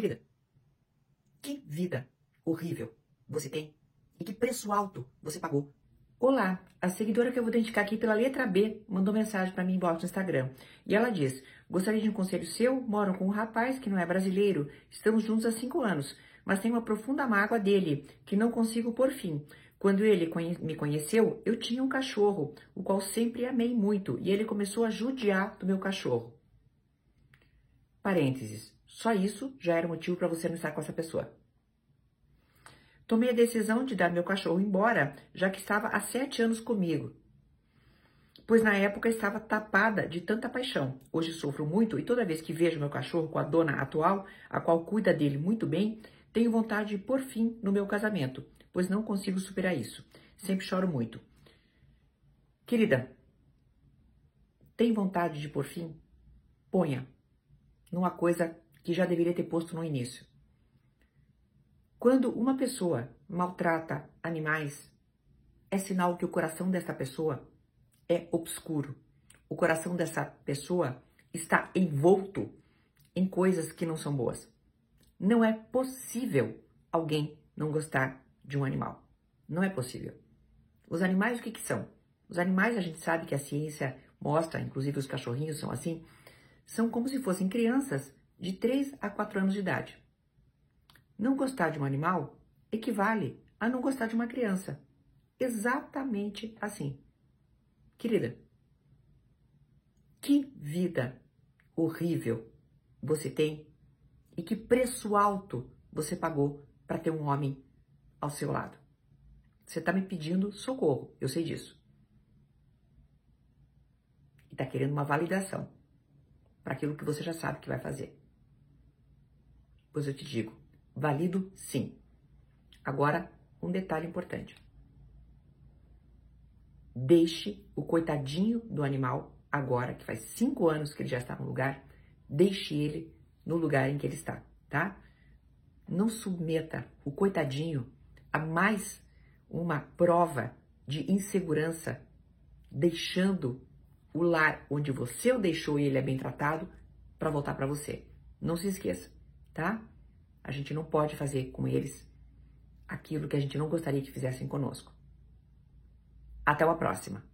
Querida, que vida horrível você tem e que preço alto você pagou. Olá, a seguidora que eu vou identificar aqui pela letra B mandou mensagem para mim em no Instagram. E ela diz: Gostaria de um conselho seu? Moro com um rapaz que não é brasileiro. Estamos juntos há cinco anos, mas tenho uma profunda mágoa dele, que não consigo por fim. Quando ele me conheceu, eu tinha um cachorro, o qual sempre amei muito, e ele começou a judiar do meu cachorro. Parênteses. Só isso já era motivo para você não estar com essa pessoa. Tomei a decisão de dar meu cachorro embora, já que estava há sete anos comigo. Pois na época estava tapada de tanta paixão. Hoje sofro muito e toda vez que vejo meu cachorro com a dona atual, a qual cuida dele muito bem, tenho vontade de pôr fim no meu casamento, pois não consigo superar isso. Sempre choro muito. Querida, tem vontade de pôr fim? Ponha numa coisa que já deveria ter posto no início. Quando uma pessoa maltrata animais, é sinal que o coração dessa pessoa é obscuro. O coração dessa pessoa está envolto em coisas que não são boas. Não é possível alguém não gostar de um animal. Não é possível. Os animais, o que, que são? Os animais, a gente sabe que a ciência mostra, inclusive os cachorrinhos são assim, são como se fossem crianças de 3 a 4 anos de idade. Não gostar de um animal equivale a não gostar de uma criança. Exatamente assim. Querida, que vida horrível você tem e que preço alto você pagou para ter um homem ao seu lado. Você está me pedindo socorro, eu sei disso. E está querendo uma validação para aquilo que você já sabe que vai fazer. Pois eu te digo, valido sim. Agora, um detalhe importante. Deixe o coitadinho do animal, agora que faz cinco anos que ele já está no lugar, deixe ele no lugar em que ele está, tá? Não submeta o coitadinho a mais uma prova de insegurança, deixando o lar onde você o deixou e ele é bem tratado para voltar para você. Não se esqueça, tá? A gente não pode fazer com eles aquilo que a gente não gostaria que fizessem conosco. Até a próxima!